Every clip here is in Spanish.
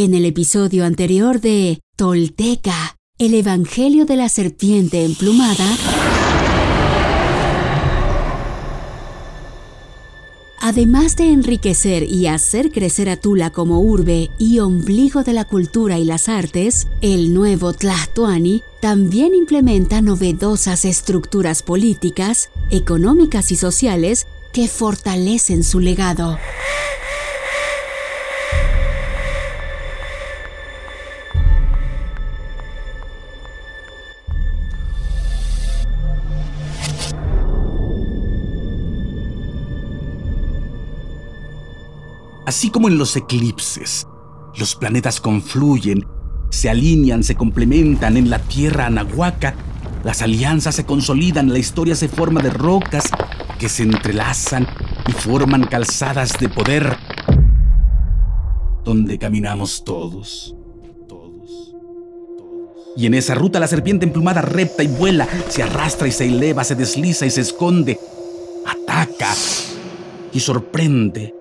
En el episodio anterior de Tolteca, el Evangelio de la Serpiente Emplumada, Además de enriquecer y hacer crecer a Tula como urbe y ombligo de la cultura y las artes, el nuevo Tlahtuani también implementa novedosas estructuras políticas, económicas y sociales que fortalecen su legado. Así como en los eclipses, los planetas confluyen, se alinean, se complementan en la Tierra Anahuaca, las alianzas se consolidan, la historia se forma de rocas que se entrelazan y forman calzadas de poder, donde caminamos todos. Todos. Y en esa ruta la serpiente emplumada repta y vuela, se arrastra y se eleva, se desliza y se esconde, ataca y sorprende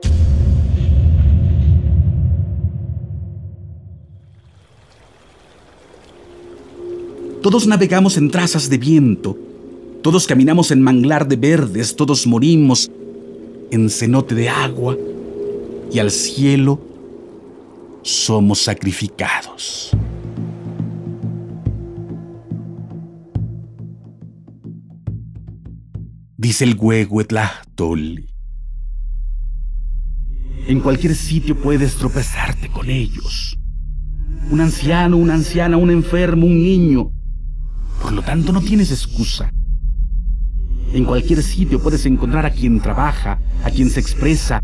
Todos navegamos en trazas de viento, todos caminamos en manglar de verdes, todos morimos en cenote de agua y al cielo somos sacrificados. Dice el Huehuetlahtoli. En cualquier sitio puedes tropezarte con ellos. Un anciano, una anciana, un enfermo, un niño, por lo tanto, no tienes excusa. En cualquier sitio puedes encontrar a quien trabaja, a quien se expresa,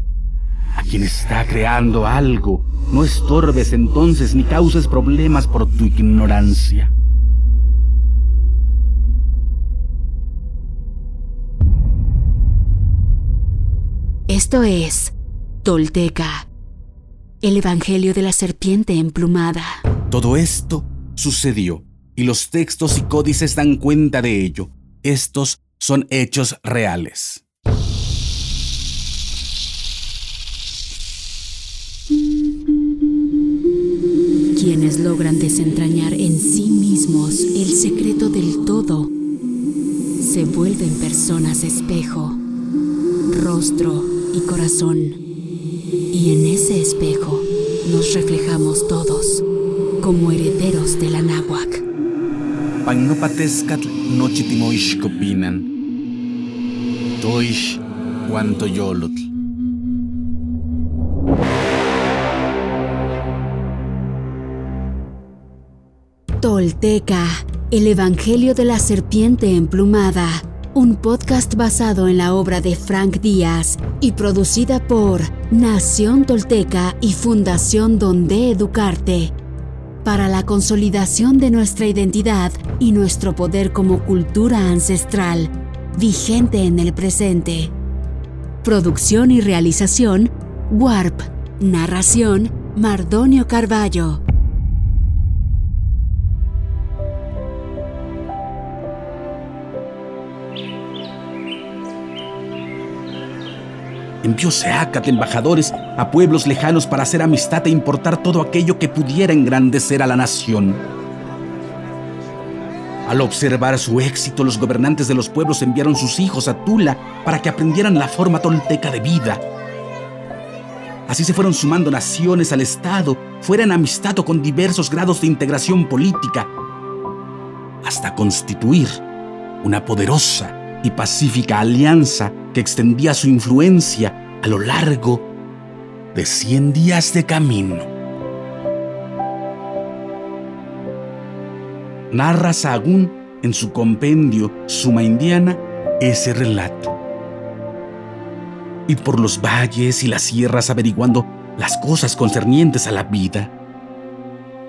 a quien está creando algo. No estorbes entonces ni causes problemas por tu ignorancia. Esto es Tolteca, el Evangelio de la Serpiente Emplumada. Todo esto sucedió y los textos y códices dan cuenta de ello. Estos son hechos reales. Quienes logran desentrañar en sí mismos el secreto del todo, se vuelven personas espejo, rostro y corazón. Y en ese espejo nos reflejamos todos como herederos de la náhuac. Pagnopatescatl nochitimoixcopinan. Toix yolotl. Tolteca, el Evangelio de la Serpiente Emplumada, un podcast basado en la obra de Frank Díaz y producida por Nación Tolteca y Fundación Donde Educarte para la consolidación de nuestra identidad y nuestro poder como cultura ancestral, vigente en el presente. Producción y realización, Warp. Narración, Mardonio Carballo. Envió Seacat embajadores a pueblos lejanos para hacer amistad e importar todo aquello que pudiera engrandecer a la nación. Al observar su éxito, los gobernantes de los pueblos enviaron sus hijos a Tula para que aprendieran la forma tolteca de vida. Así se fueron sumando naciones al Estado, fuera en amistad o con diversos grados de integración política, hasta constituir una poderosa y pacífica alianza que extendía su influencia a lo largo de 100 días de camino. Narra Sahagún en su compendio Suma Indiana ese relato. Y por los valles y las sierras averiguando las cosas concernientes a la vida.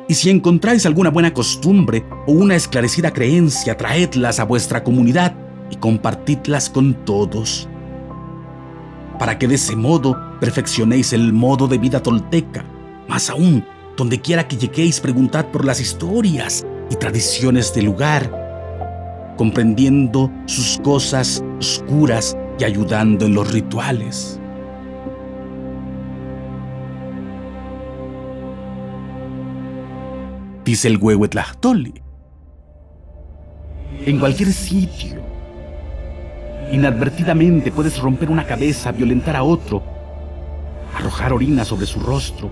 Y si encontráis alguna buena costumbre o una esclarecida creencia, traedlas a vuestra comunidad y compartidlas con todos, para que de ese modo perfeccionéis el modo de vida tolteca. Más aún, donde quiera que lleguéis, preguntad por las historias y tradiciones del lugar, comprendiendo sus cosas oscuras y ayudando en los rituales. dice el Huehuetlachtoli. En cualquier sitio, inadvertidamente puedes romper una cabeza, violentar a otro, arrojar orina sobre su rostro,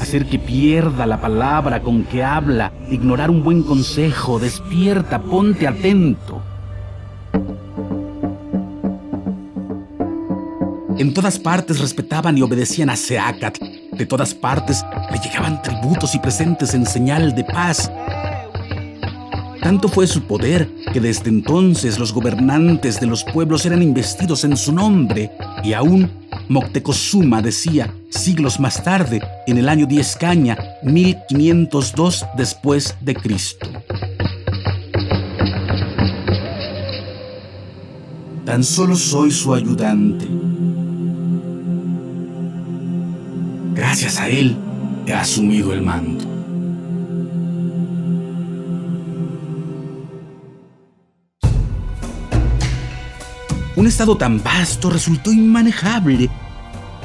hacer que pierda la palabra con que habla, ignorar un buen consejo, despierta, ponte atento. En todas partes respetaban y obedecían a Seacat. De todas partes le llegaban tributos y presentes en señal de paz. Tanto fue su poder que desde entonces los gobernantes de los pueblos eran investidos en su nombre y aún Moctezuma decía, siglos más tarde, en el año 10 caña, 1502 después de Cristo. Tan solo soy su ayudante. Gracias a él he asumido el mando. Un estado tan vasto resultó inmanejable.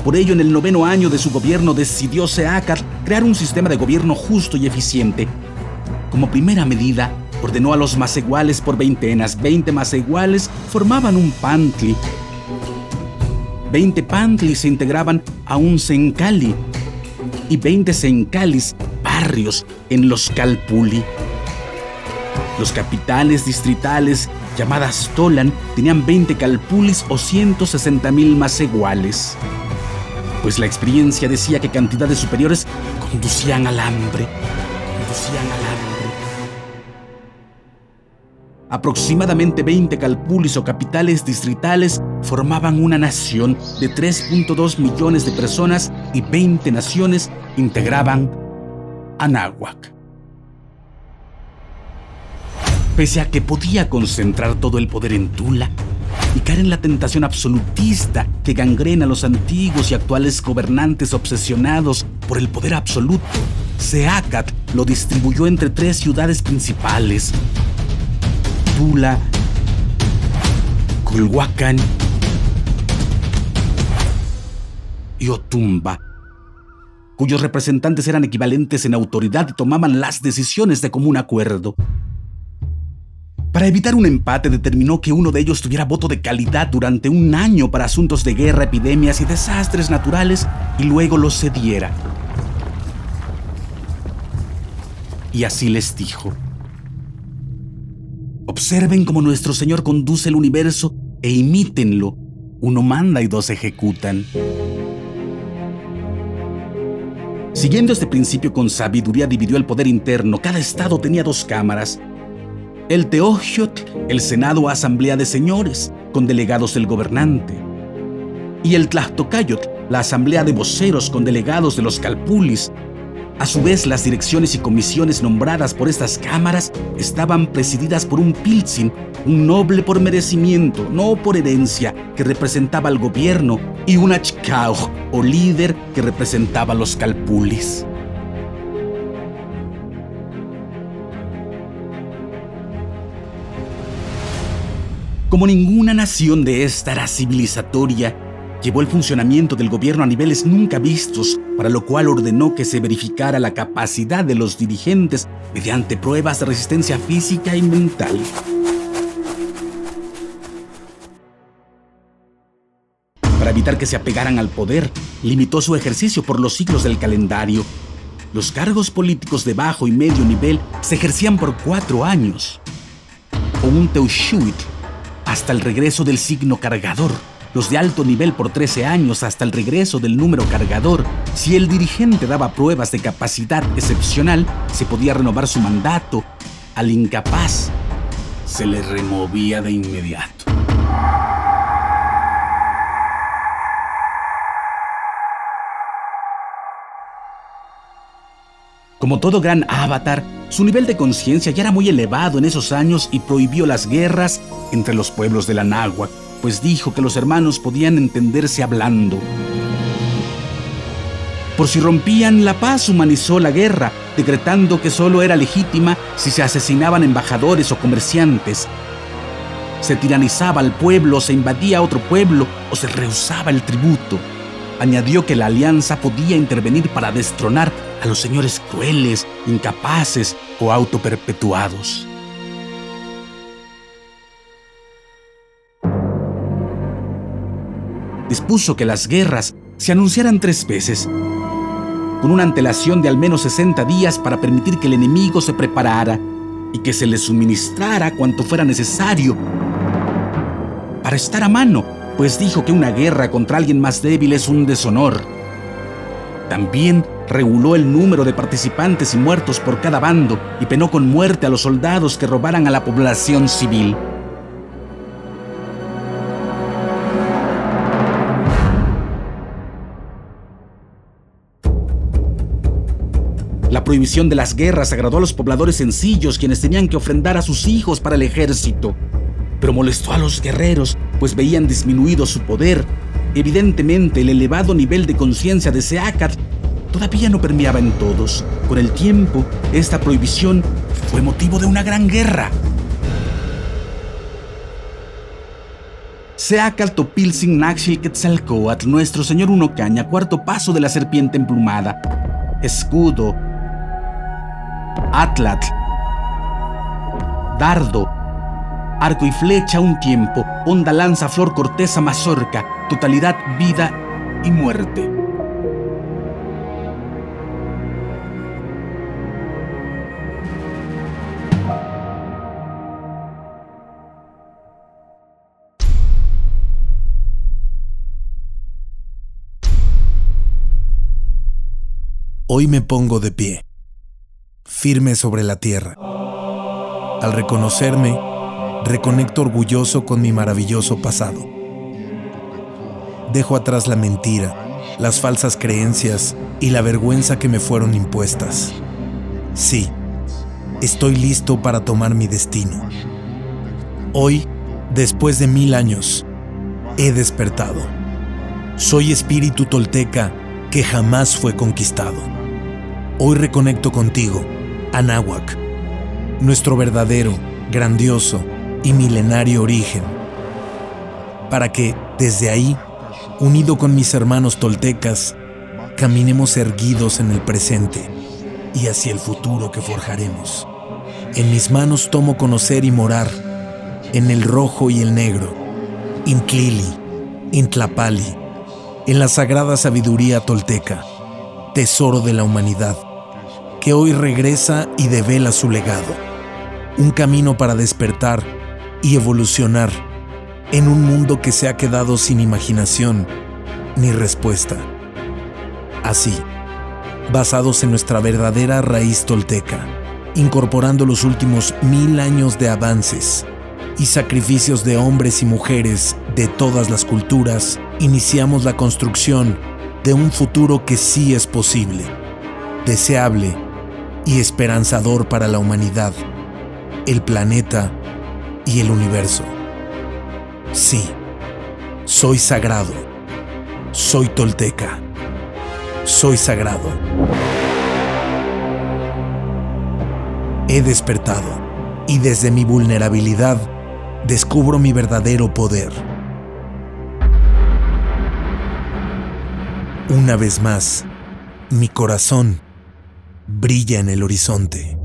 Por ello, en el noveno año de su gobierno decidió Seacat crear un sistema de gobierno justo y eficiente. Como primera medida, ordenó a los maseguales por veintenas. Veinte maseguales formaban un pantli. Veinte pantlis se integraban a un sencali y veinte sencalis, barrios, en los calpuli. Los capitales distritales llamadas Tolan tenían 20 calpulis o 160 mil más iguales. Pues la experiencia decía que cantidades superiores conducían al hambre. Aproximadamente 20 calpulis o capitales distritales formaban una nación de 3.2 millones de personas y 20 naciones integraban Anáhuac pese a que podía concentrar todo el poder en Tula y caer en la tentación absolutista que gangrena a los antiguos y actuales gobernantes obsesionados por el poder absoluto, Seacat lo distribuyó entre tres ciudades principales, Tula, Culhuacán y Otumba, cuyos representantes eran equivalentes en autoridad y tomaban las decisiones de común acuerdo. Para evitar un empate determinó que uno de ellos tuviera voto de calidad durante un año para asuntos de guerra, epidemias y desastres naturales y luego lo cediera. Y así les dijo, observen cómo nuestro Señor conduce el universo e imítenlo. Uno manda y dos ejecutan. Siguiendo este principio con sabiduría dividió el poder interno. Cada estado tenía dos cámaras, el Teogiot, el Senado Asamblea de Señores, con delegados del gobernante, y el Tlachtocayot, la Asamblea de Voceros con delegados de los Calpulis. A su vez, las direcciones y comisiones nombradas por estas cámaras estaban presididas por un Pilzin, un noble por merecimiento, no por herencia, que representaba al gobierno, y un Achkauj, o líder, que representaba a los Calpulis. Como ninguna nación de esta era civilizatoria, llevó el funcionamiento del gobierno a niveles nunca vistos, para lo cual ordenó que se verificara la capacidad de los dirigentes mediante pruebas de resistencia física y mental. Para evitar que se apegaran al poder, limitó su ejercicio por los siglos del calendario. Los cargos políticos de bajo y medio nivel se ejercían por cuatro años. O un Teushuit hasta el regreso del signo cargador, los de alto nivel por 13 años hasta el regreso del número cargador. Si el dirigente daba pruebas de capacidad excepcional, se podía renovar su mandato. Al incapaz, se le removía de inmediato. Como todo gran avatar, su nivel de conciencia ya era muy elevado en esos años y prohibió las guerras entre los pueblos de la náhuatl, pues dijo que los hermanos podían entenderse hablando. Por si rompían la paz, humanizó la guerra, decretando que solo era legítima si se asesinaban embajadores o comerciantes. Se tiranizaba al pueblo, se invadía a otro pueblo o se rehusaba el tributo. Añadió que la alianza podía intervenir para destronar a los señores crueles, incapaces o autoperpetuados. Dispuso que las guerras se anunciaran tres veces, con una antelación de al menos 60 días para permitir que el enemigo se preparara y que se le suministrara cuanto fuera necesario para estar a mano, pues dijo que una guerra contra alguien más débil es un deshonor. También reguló el número de participantes y muertos por cada bando y penó con muerte a los soldados que robaran a la población civil. La prohibición de las guerras agradó a los pobladores sencillos quienes tenían que ofrendar a sus hijos para el ejército, pero molestó a los guerreros pues veían disminuido su poder. Evidentemente el elevado nivel de conciencia de Seacat todavía no permeaba en todos. Con el tiempo, esta prohibición fue motivo de una gran guerra. Seacal Topilsin Naxil Quetzalcoatl, nuestro señor Unocaña, cuarto paso de la serpiente emplumada. Escudo. Atlatl. Dardo. Arco y flecha un tiempo. Honda lanza, flor, corteza, mazorca. Totalidad, vida y muerte. Me pongo de pie, firme sobre la tierra. Al reconocerme, reconecto orgulloso con mi maravilloso pasado. Dejo atrás la mentira, las falsas creencias y la vergüenza que me fueron impuestas. Sí, estoy listo para tomar mi destino. Hoy, después de mil años, he despertado. Soy espíritu tolteca que jamás fue conquistado. Hoy reconecto contigo, Anáhuac, nuestro verdadero, grandioso y milenario origen, para que, desde ahí, unido con mis hermanos toltecas, caminemos erguidos en el presente y hacia el futuro que forjaremos. En mis manos tomo conocer y morar en el rojo y el negro, Intlili, Intlapali, en la sagrada sabiduría tolteca tesoro de la humanidad, que hoy regresa y devela su legado. Un camino para despertar y evolucionar en un mundo que se ha quedado sin imaginación ni respuesta. Así, basados en nuestra verdadera raíz tolteca, incorporando los últimos mil años de avances y sacrificios de hombres y mujeres de todas las culturas, iniciamos la construcción de un futuro que sí es posible, deseable y esperanzador para la humanidad, el planeta y el universo. Sí, soy sagrado, soy tolteca, soy sagrado. He despertado y desde mi vulnerabilidad descubro mi verdadero poder Una vez más, mi corazón brilla en el horizonte.